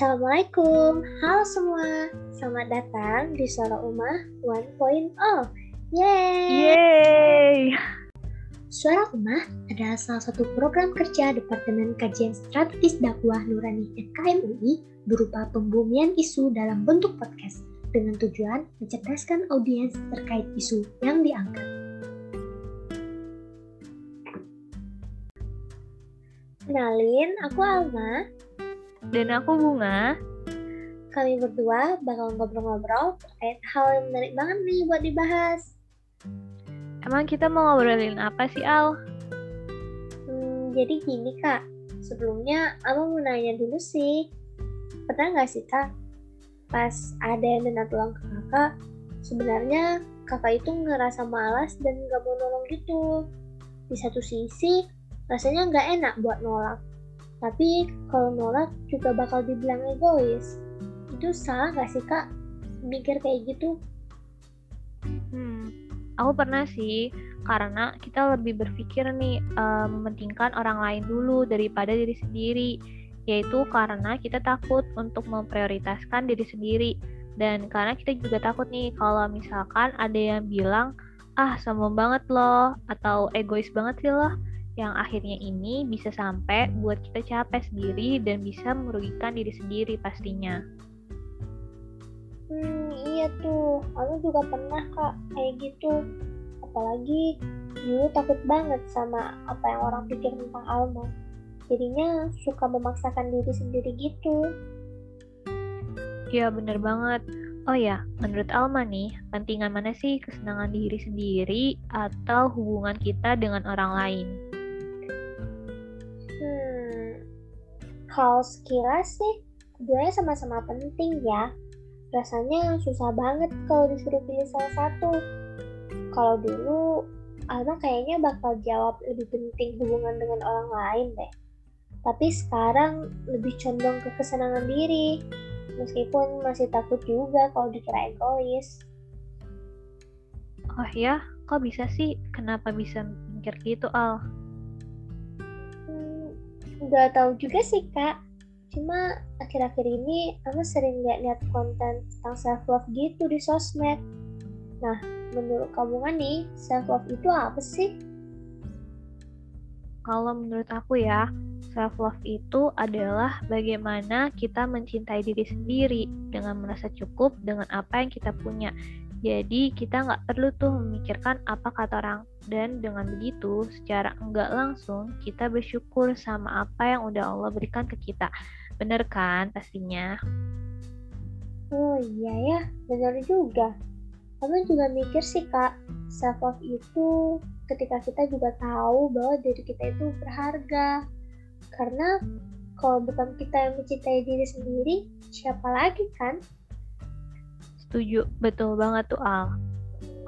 Assalamualaikum, halo semua. Selamat datang di Suara Umah 1.0. Yeay! Yeay! Suara Umah adalah salah satu program kerja Departemen Kajian Strategis Dakwah Nurani FKM UI berupa pembumian isu dalam bentuk podcast dengan tujuan mencerdaskan audiens terkait isu yang diangkat. Kenalin, aku Alma. Dan aku Bunga. Kami berdua bakal ngobrol-ngobrol terkait hal yang menarik banget nih buat dibahas. Emang kita mau ngobrolin apa sih, Al? Hmm, jadi gini kak, sebelumnya Alma mau nanya dulu sih. Pernah nggak sih kak, pas ada yang minta tolong ke kakak, sebenarnya kakak itu ngerasa malas dan nggak mau nolong gitu. Di satu sisi, rasanya nggak enak buat nolak. Tapi kalau nolak juga bakal dibilang egois. Itu salah nggak sih kak? Mikir kayak gitu? Hmm, aku pernah sih, karena kita lebih berpikir nih uh, mementingkan orang lain dulu daripada diri sendiri, yaitu karena kita takut untuk memprioritaskan diri sendiri. Dan karena kita juga takut nih kalau misalkan ada yang bilang, ah sombong banget loh, atau egois banget sih loh, yang akhirnya ini bisa sampai buat kita capek sendiri dan bisa merugikan diri sendiri pastinya. Hmm, iya tuh. Aku juga pernah kak kayak gitu. Apalagi dulu takut banget sama apa yang orang pikir tentang Alma. Jadinya suka memaksakan diri sendiri gitu. Iya bener banget. Oh ya, menurut Alma nih, pentingan mana sih kesenangan diri sendiri atau hubungan kita dengan orang lain? Hal sekilas sih, keduanya sama-sama penting ya. Rasanya susah banget kalau disuruh pilih salah satu. Kalau dulu, Alma kayaknya bakal jawab lebih penting hubungan dengan orang lain deh. Tapi sekarang lebih condong ke kesenangan diri, meskipun masih takut juga kalau dikira egois. Oh ya, kok bisa sih? Kenapa bisa mikir gitu, Al? Gak tahu juga sih kak. Cuma akhir-akhir ini aku sering lihat-lihat konten tentang self love gitu di sosmed. Nah, menurut kamu kan nih, self love itu apa sih? Kalau menurut aku ya, self love itu adalah bagaimana kita mencintai diri sendiri dengan merasa cukup dengan apa yang kita punya. Jadi kita nggak perlu tuh memikirkan apa kata orang dan dengan begitu, secara enggak langsung kita bersyukur sama apa yang udah Allah berikan ke kita. Bener kan pastinya? Oh iya ya, bener juga. Kamu juga mikir sih kak, self love itu ketika kita juga tahu bahwa diri kita itu berharga. Karena kalau bukan kita yang mencintai diri sendiri, siapa lagi kan? Setuju, betul banget tuh Al.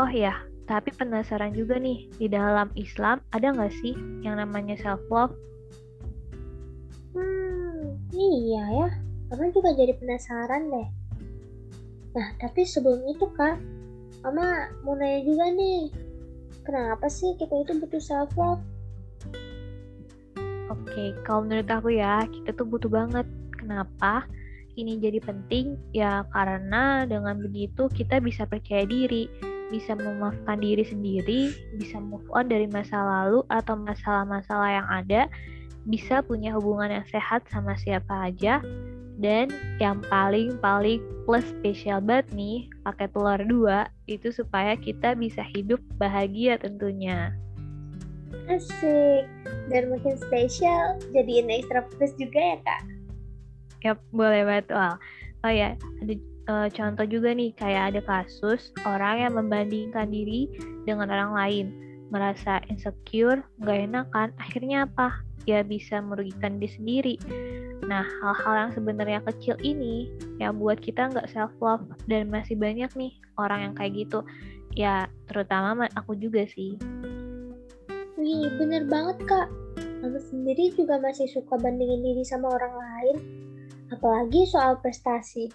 Oh ya, tapi penasaran juga nih, di dalam Islam ada nggak sih yang namanya self-love? Hmm, iya ya. Mama juga jadi penasaran deh. Nah, tapi sebelum itu kak, Mama mau nanya juga nih. Kenapa sih kita itu butuh self-love? Oke, kalau menurut aku ya, kita tuh butuh banget. Kenapa? Ini jadi penting ya karena dengan begitu kita bisa percaya diri, bisa memaafkan diri sendiri, bisa move on dari masa lalu atau masalah-masalah yang ada, bisa punya hubungan yang sehat sama siapa aja, dan yang paling-paling plus spesial banget nih, pakai telur dua, itu supaya kita bisa hidup bahagia tentunya. Asik, dan mungkin spesial jadiin extra plus juga ya kak? Yap, boleh banget. Oh ya, ada uh, contoh juga nih kayak ada kasus orang yang membandingkan diri dengan orang lain merasa insecure, nggak enak kan, akhirnya apa? Ya bisa merugikan diri sendiri. Nah, hal-hal yang sebenarnya kecil ini yang buat kita nggak self love dan masih banyak nih orang yang kayak gitu. Ya, terutama aku juga sih. Wih, bener banget kak. Aku sendiri juga masih suka bandingin diri sama orang lain. Apalagi soal prestasi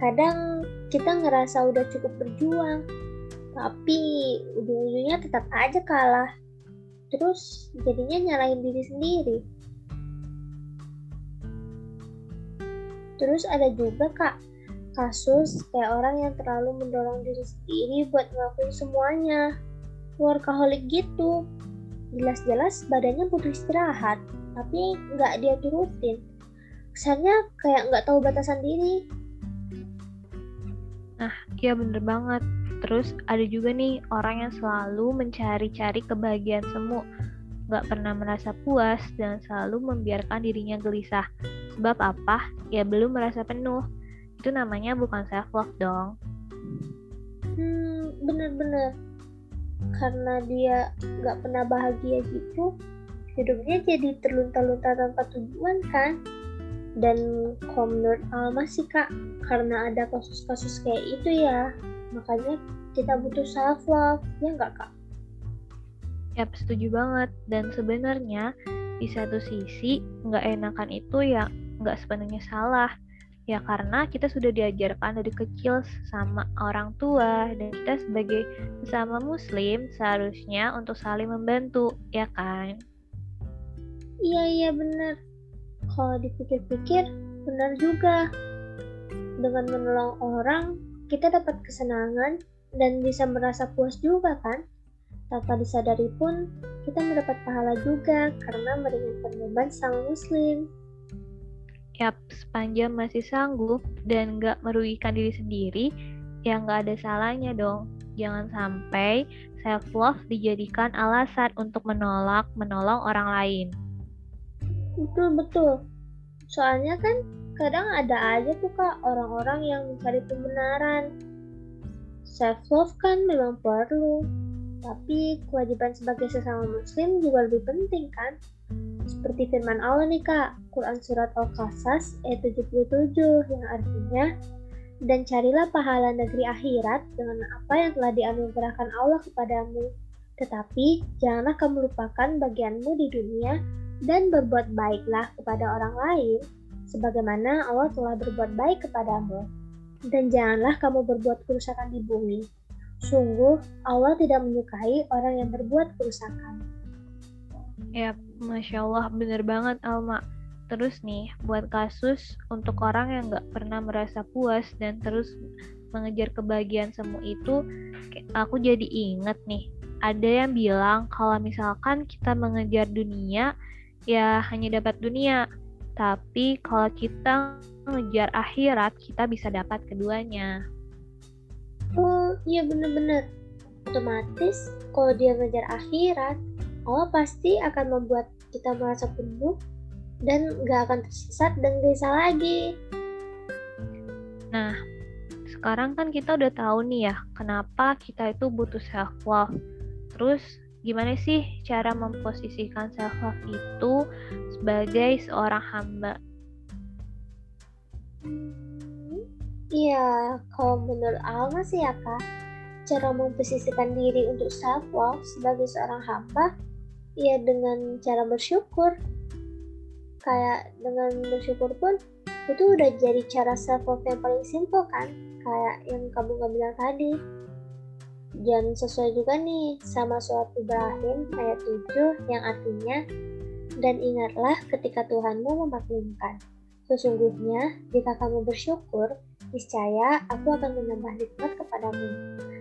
kadang kita ngerasa udah cukup berjuang tapi ujung-ujungnya tetap aja kalah terus jadinya nyalahin diri sendiri Terus ada juga kak kasus kayak orang yang terlalu mendorong diri sendiri buat ngelakuin semuanya. Workaholic gitu. Jelas-jelas badannya butuh istirahat, tapi nggak dia turutin. Kesannya kayak nggak tahu batasan diri. Nah, iya bener banget. Terus ada juga nih orang yang selalu mencari-cari kebahagiaan semu, nggak pernah merasa puas dan selalu membiarkan dirinya gelisah. Sebab apa? Ya belum merasa penuh. Itu namanya bukan self love dong. Hmm, bener-bener. Karena dia nggak pernah bahagia gitu, hidupnya jadi terlunta-lunta tanpa tujuan kan? Dan kalau menurut Alma sih kak, karena ada kasus-kasus kayak itu ya, makanya kita butuh self love ya nggak kak? Ya setuju banget. Dan sebenarnya di satu sisi nggak enakan itu ya nggak sepenuhnya salah. Ya karena kita sudah diajarkan dari kecil sama orang tua dan kita sebagai sesama muslim seharusnya untuk saling membantu ya kan? Iya iya benar kalau dipikir-pikir benar juga dengan menolong orang kita dapat kesenangan dan bisa merasa puas juga kan? Tanpa disadari pun, kita mendapat pahala juga karena meringankan beban sang muslim. Yap, sepanjang masih sanggup dan nggak merugikan diri sendiri, ya nggak ada salahnya dong. Jangan sampai self-love dijadikan alasan untuk menolak menolong orang lain. Betul-betul. Soalnya kan kadang ada aja tuh kak orang-orang yang mencari pembenaran. Self love kan memang perlu, tapi kewajiban sebagai sesama muslim juga lebih penting kan? Seperti firman Allah nih kak, Quran Surat Al-Qasas ayat 77 yang artinya dan carilah pahala negeri akhirat dengan apa yang telah dianugerahkan Allah kepadamu. Tetapi janganlah kamu lupakan bagianmu di dunia dan berbuat baiklah kepada orang lain sebagaimana Allah telah berbuat baik kepadamu. Dan janganlah kamu berbuat kerusakan di bumi. Sungguh, Allah tidak menyukai orang yang berbuat kerusakan. Ya, Masya Allah, bener banget Alma. Terus nih, buat kasus untuk orang yang gak pernah merasa puas dan terus mengejar kebahagiaan semu itu, aku jadi inget nih, ada yang bilang kalau misalkan kita mengejar dunia, ya hanya dapat dunia, tapi kalau kita ngejar akhirat, kita bisa dapat keduanya. Oh iya bener-bener. Otomatis kalau dia ngejar akhirat, Allah pasti akan membuat kita merasa penuh dan gak akan tersesat dan gelisah lagi. Nah, sekarang kan kita udah tahu nih ya, kenapa kita itu butuh self love. Terus gimana sih cara memposisikan self love itu sebagai seorang hamba? Iya, kalau menurut Alma sih ya kak, cara memposisikan diri untuk self love sebagai seorang hamba, ya dengan cara bersyukur. Kayak dengan bersyukur pun itu udah jadi cara self love yang paling simple kan, kayak yang kamu gak bilang tadi dan sesuai juga nih sama surat Ibrahim ayat 7 yang artinya dan ingatlah ketika Tuhanmu memaklumkan. Sesungguhnya, jika kamu bersyukur, niscaya aku akan menambah nikmat kepadamu.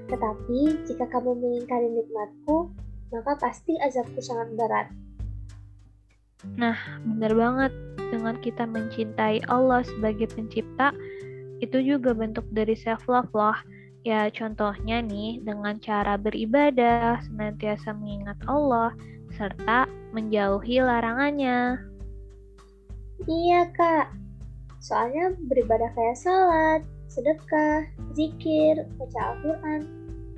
Tetapi, jika kamu mengingkari nikmatku, maka pasti azabku sangat berat. Nah, benar banget. Dengan kita mencintai Allah sebagai pencipta, itu juga bentuk dari self-love loh Ya, contohnya nih, dengan cara beribadah, senantiasa mengingat Allah, serta menjauhi larangannya. Iya, Kak. Soalnya beribadah kayak salat, sedekah, zikir, baca Al-Quran.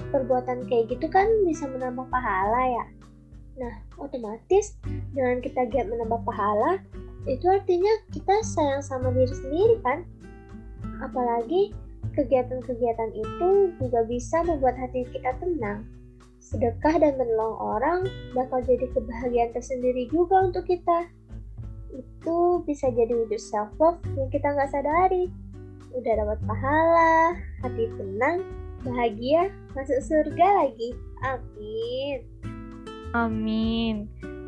Perbuatan kayak gitu kan bisa menambah pahala ya. Nah, otomatis dengan kita giat menambah pahala, itu artinya kita sayang sama diri sendiri kan? Apalagi Kegiatan-kegiatan itu juga bisa membuat hati kita tenang. Sedekah dan menolong orang bakal jadi kebahagiaan tersendiri juga untuk kita. Itu bisa jadi wujud self-love yang kita nggak sadari. Udah dapat pahala, hati tenang, bahagia, masuk surga lagi. Amin. Amin.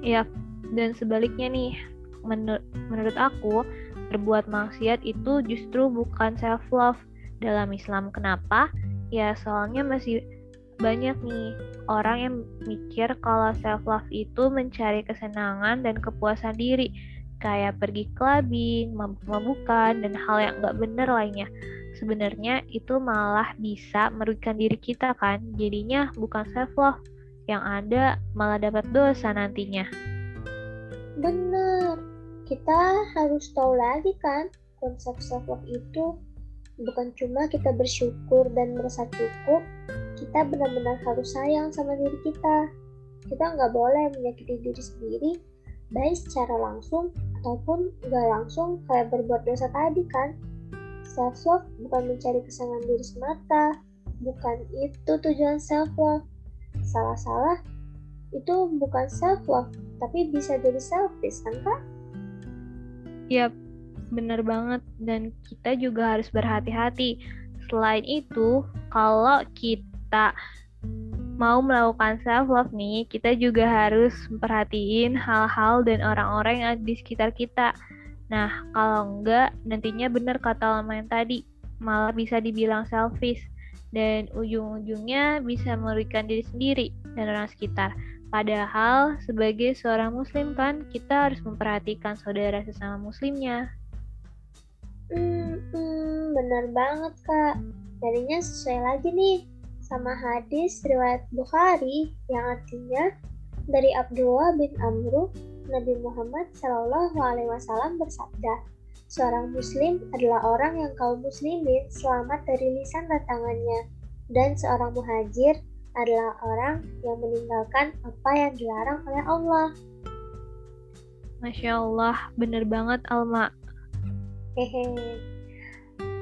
Ya, dan sebaliknya nih, menur menurut aku, berbuat maksiat itu justru bukan self love dalam Islam. Kenapa? Ya soalnya masih banyak nih orang yang mikir kalau self love itu mencari kesenangan dan kepuasan diri kayak pergi clubbing, mabuk-mabukan, dan hal yang nggak bener lainnya. Sebenarnya itu malah bisa merugikan diri kita kan, jadinya bukan self love, yang ada malah dapat dosa nantinya. Bener, kita harus tahu lagi kan konsep self love itu bukan cuma kita bersyukur dan merasa cukup, kita benar-benar harus sayang sama diri kita. Kita nggak boleh menyakiti diri sendiri, baik secara langsung ataupun nggak langsung kayak berbuat dosa tadi kan. Self love bukan mencari kesenangan diri semata, bukan itu tujuan self love. Salah-salah itu bukan self love, tapi bisa jadi selfish kan kak? Yap, bener banget dan kita juga harus berhati-hati. Selain itu, kalau kita mau melakukan self love nih, kita juga harus memperhatiin hal-hal dan orang-orang yang ada di sekitar kita. Nah, kalau enggak, nantinya benar kata lama yang tadi, malah bisa dibilang selfish dan ujung-ujungnya bisa merugikan diri sendiri dan orang sekitar. Padahal sebagai seorang muslim kan kita harus memperhatikan saudara sesama muslimnya. Hmm, benar banget kak. Jadinya sesuai lagi nih sama hadis riwayat Bukhari yang artinya dari Abdullah bin Amru Nabi Muhammad Shallallahu Alaihi Wasallam bersabda, seorang Muslim adalah orang yang kaum Muslimin selamat dari lisan dan tangannya, dan seorang muhajir adalah orang yang meninggalkan apa yang dilarang oleh Allah. Masya Allah, bener banget Alma. Hehe.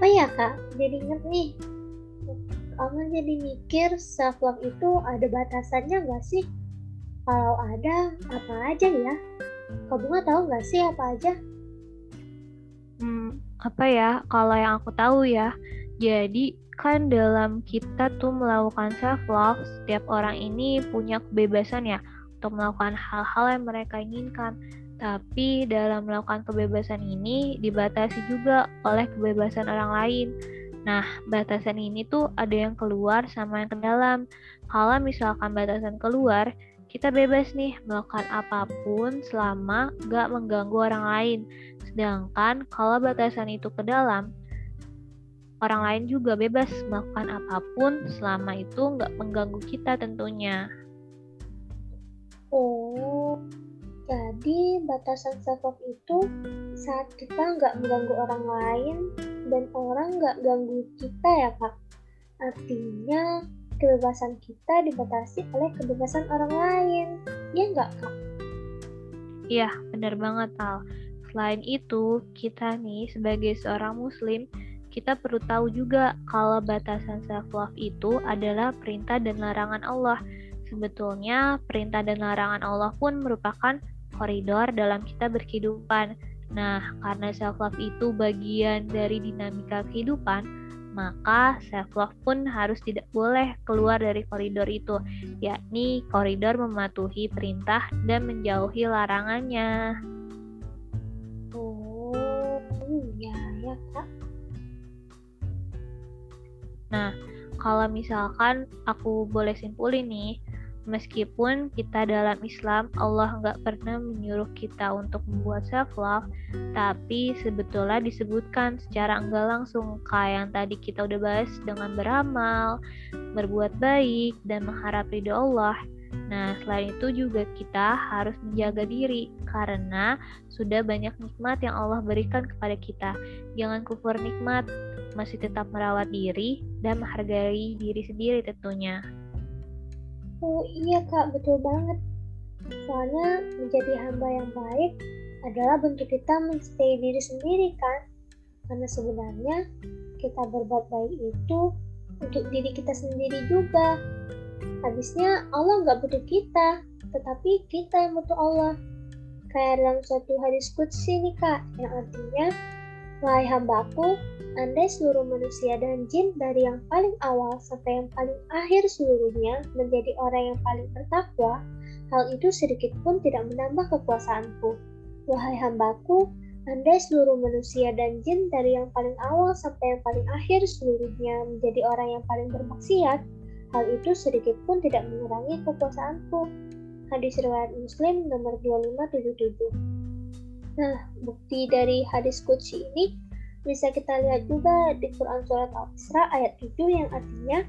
Oh ya kak, jadi inget nih, Alma jadi mikir self love itu ada batasannya nggak sih? Kalau ada, apa aja ya? Kak Bunga tahu nggak sih apa aja? Hmm, apa ya? Kalau yang aku tahu ya, jadi kan dalam kita tuh melakukan self love, setiap orang ini punya kebebasan ya untuk melakukan hal-hal yang mereka inginkan. Tapi dalam melakukan kebebasan ini dibatasi juga oleh kebebasan orang lain. Nah, batasan ini tuh ada yang keluar sama yang ke dalam. Kalau misalkan batasan keluar, kita bebas nih melakukan apa pun selama gak mengganggu orang lain. Sedangkan kalau batasan itu ke dalam, orang lain juga bebas melakukan apa pun selama itu nggak mengganggu kita tentunya. Oh, jadi batasan self love itu saat kita nggak mengganggu orang lain dan orang nggak ganggu kita ya kak. Artinya kebebasan kita dibatasi oleh kebebasan orang lain. Ya nggak kak? Iya, benar banget Al. Selain itu, kita nih sebagai seorang muslim, kita perlu tahu juga kalau batasan self love itu adalah perintah dan larangan Allah. Sebetulnya perintah dan larangan Allah pun merupakan koridor dalam kita berkehidupan. Nah, karena self love itu bagian dari dinamika kehidupan, maka self love pun harus tidak boleh keluar dari koridor itu, yakni koridor mematuhi perintah dan menjauhi larangannya. Oh, iya ya, Kak. Nah, kalau misalkan aku boleh simpulin nih, Meskipun kita dalam Islam, Allah nggak pernah menyuruh kita untuk membuat self-love, tapi sebetulnya disebutkan secara enggak langsung kayak yang tadi kita udah bahas dengan beramal, berbuat baik, dan mengharap ridho Allah. Nah, selain itu juga kita harus menjaga diri karena sudah banyak nikmat yang Allah berikan kepada kita. Jangan kufur nikmat, masih tetap merawat diri dan menghargai diri sendiri tentunya. Oh iya kak, betul banget. Soalnya menjadi hamba yang baik adalah bentuk kita mencintai diri sendiri kan? Karena sebenarnya kita berbuat baik itu untuk diri kita sendiri juga. Habisnya Allah nggak butuh kita, tetapi kita yang butuh Allah. Kayak dalam suatu hadis kudsi nih kak, yang artinya, Wahai hambaku, andai seluruh manusia dan jin dari yang paling awal sampai yang paling akhir seluruhnya menjadi orang yang paling bertakwa, hal itu sedikit pun tidak menambah kekuasaanku. Wahai hambaku, Andai seluruh manusia dan jin dari yang paling awal sampai yang paling akhir seluruhnya menjadi orang yang paling bermaksiat, hal itu sedikit pun tidak mengurangi kekuasaanku. Hadis riwayat Muslim nomor 2577. Nah, bukti dari hadis Qudsi ini bisa kita lihat juga di Quran Surat Al-Isra ayat 7 yang artinya,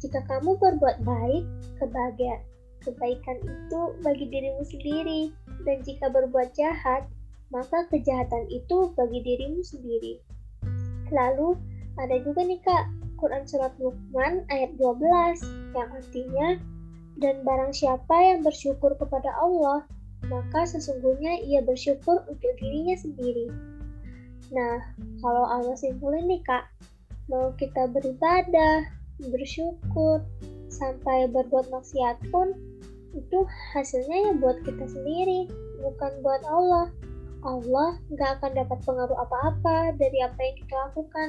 jika kamu berbuat baik, kebahagiaan, kebaikan itu bagi dirimu sendiri, dan jika berbuat jahat, maka kejahatan itu bagi dirimu sendiri. Lalu ada juga nih kak Quran Surat Luqman ayat 12 yang artinya dan barang siapa yang bersyukur kepada Allah maka sesungguhnya ia bersyukur untuk dirinya sendiri. Nah, kalau Allah simpulin nih kak, mau kita beribadah, bersyukur, sampai berbuat maksiat pun, itu hasilnya ya buat kita sendiri, bukan buat Allah. Allah nggak akan dapat pengaruh apa-apa dari apa yang kita lakukan.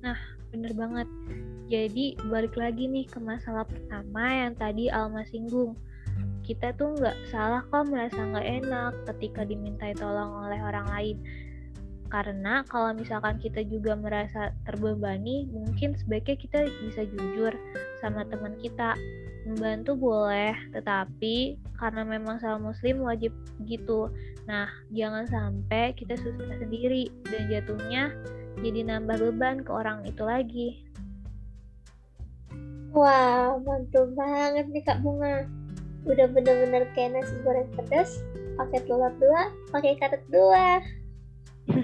Nah, bener banget. Jadi, balik lagi nih ke masalah pertama yang tadi Alma singgung. Kita tuh nggak salah kok merasa nggak enak ketika dimintai tolong oleh orang lain. Karena kalau misalkan kita juga merasa terbebani, mungkin sebaiknya kita bisa jujur sama teman kita membantu boleh, tetapi karena memang sama muslim wajib gitu. Nah, jangan sampai kita susah sendiri dan jatuhnya jadi nambah beban ke orang itu lagi. Wah, mantul banget nih Kak Bunga. Udah bener-bener kayak nasi goreng pedas, pakai telur dua, pakai karet dua.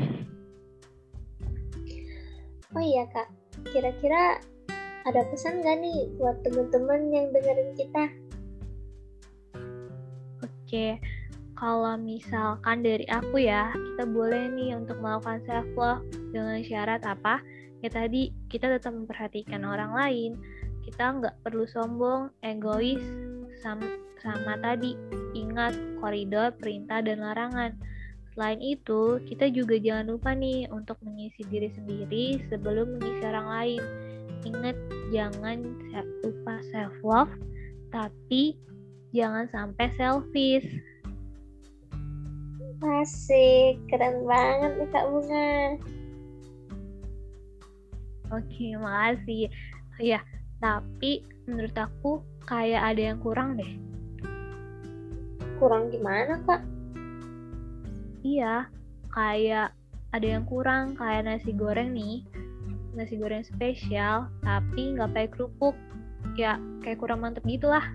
oh iya Kak, kira-kira ada pesan gak nih buat teman-teman yang dengerin kita? Oke, kalau misalkan dari aku ya, kita boleh nih untuk melakukan self love dengan syarat apa? Ya tadi kita tetap memperhatikan orang lain, kita nggak perlu sombong, egois, sama, sama tadi ingat koridor, perintah dan larangan. Selain itu, kita juga jangan lupa nih untuk mengisi diri sendiri sebelum mengisi orang lain ingat jangan lupa self love tapi jangan sampai selfish Asik, keren banget nih Kak Bunga. Oke, makasih. Ya, tapi menurut aku kayak ada yang kurang deh. Kurang gimana, Kak? Iya, kayak ada yang kurang, kayak nasi goreng nih. Nasi goreng spesial tapi nggak pakai kerupuk. Ya kayak kurang mantep gitu lah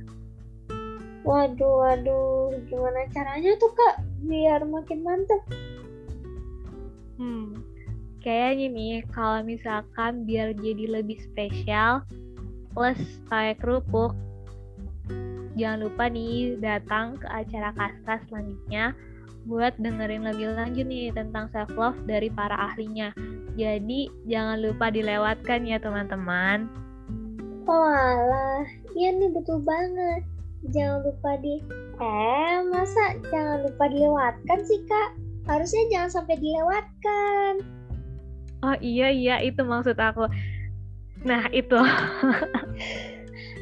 waduh waduh gimana caranya tuh kak biar makin mantep? Hmm kayaknya nih kalau misalkan biar jadi lebih spesial plus pakai kerupuk jangan lupa nih datang ke acara kastra selanjutnya buat dengerin lebih lanjut nih tentang self love dari para ahlinya. Jadi jangan lupa dilewatkan ya teman-teman. Oh alah, iya nih betul banget. Jangan lupa di Eh, masa jangan lupa dilewatkan sih, Kak? Harusnya jangan sampai dilewatkan. Oh iya iya, itu maksud aku. Nah, itu.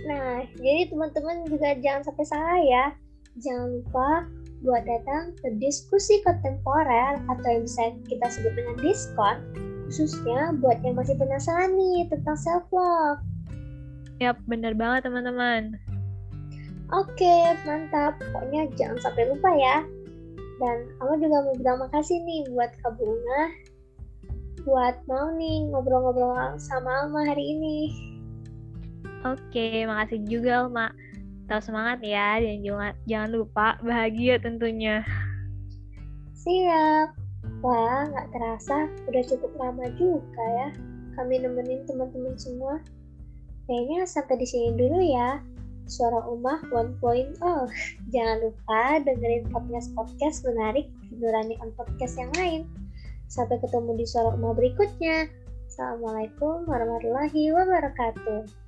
nah, jadi teman-teman juga jangan sampai salah ya. Jangan lupa buat datang ke diskusi kontemporer atau yang bisa kita sebut dengan diskon, khususnya buat yang masih penasaran nih tentang self love. Yap, bener banget teman-teman. Oke, mantap. Pokoknya jangan sampai lupa ya. Dan aku juga mau bilang makasih nih buat Kak Bunga buat mau nih ngobrol-ngobrol sama Alma hari ini. Oke, makasih juga Alma. Tetap semangat ya dan jangan, jangan lupa bahagia tentunya. Siap. Wah, nggak terasa udah cukup lama juga ya kami nemenin teman-teman semua. Kayaknya sampai di sini dulu ya. Suara Umah 1.0. Jangan lupa dengerin podcast-podcast menarik di on Podcast yang lain. Sampai ketemu di Suara Umah berikutnya. Assalamualaikum warahmatullahi wabarakatuh.